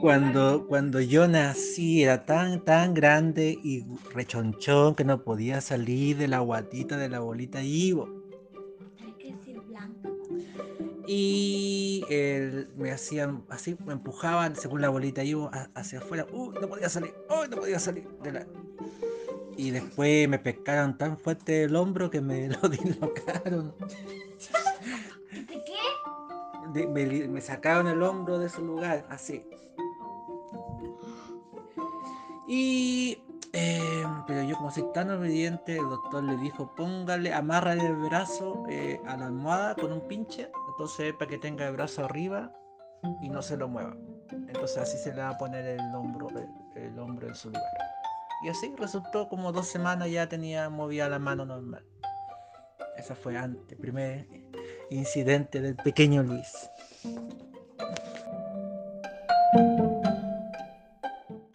cuando, cuando yo nací era tan, tan grande y rechonchón que no podía salir de la guatita de la bolita Ivo. Hay que decir blanco. Y él me hacían así, me empujaban según la bolita Ivo hacia afuera. ¡Uy, no podía salir! ¡Uy, no podía salir! de la- Y después me pescaron tan fuerte el hombro que me lo dislocaron. ¿De qué? De- me, li- me sacaron el hombro de su lugar, así. Y. eh, pero yo, como soy tan obediente, el doctor le dijo: póngale, amárrale el brazo eh, a la almohada con un pinche. Entonces, para que tenga el brazo arriba y no se lo mueva. Entonces, así se le va a poner el hombro, el, hombro en su lugar. Y así resultó como dos semanas ya tenía movida la mano normal. Esa fue antes, primer incidente del pequeño Luis.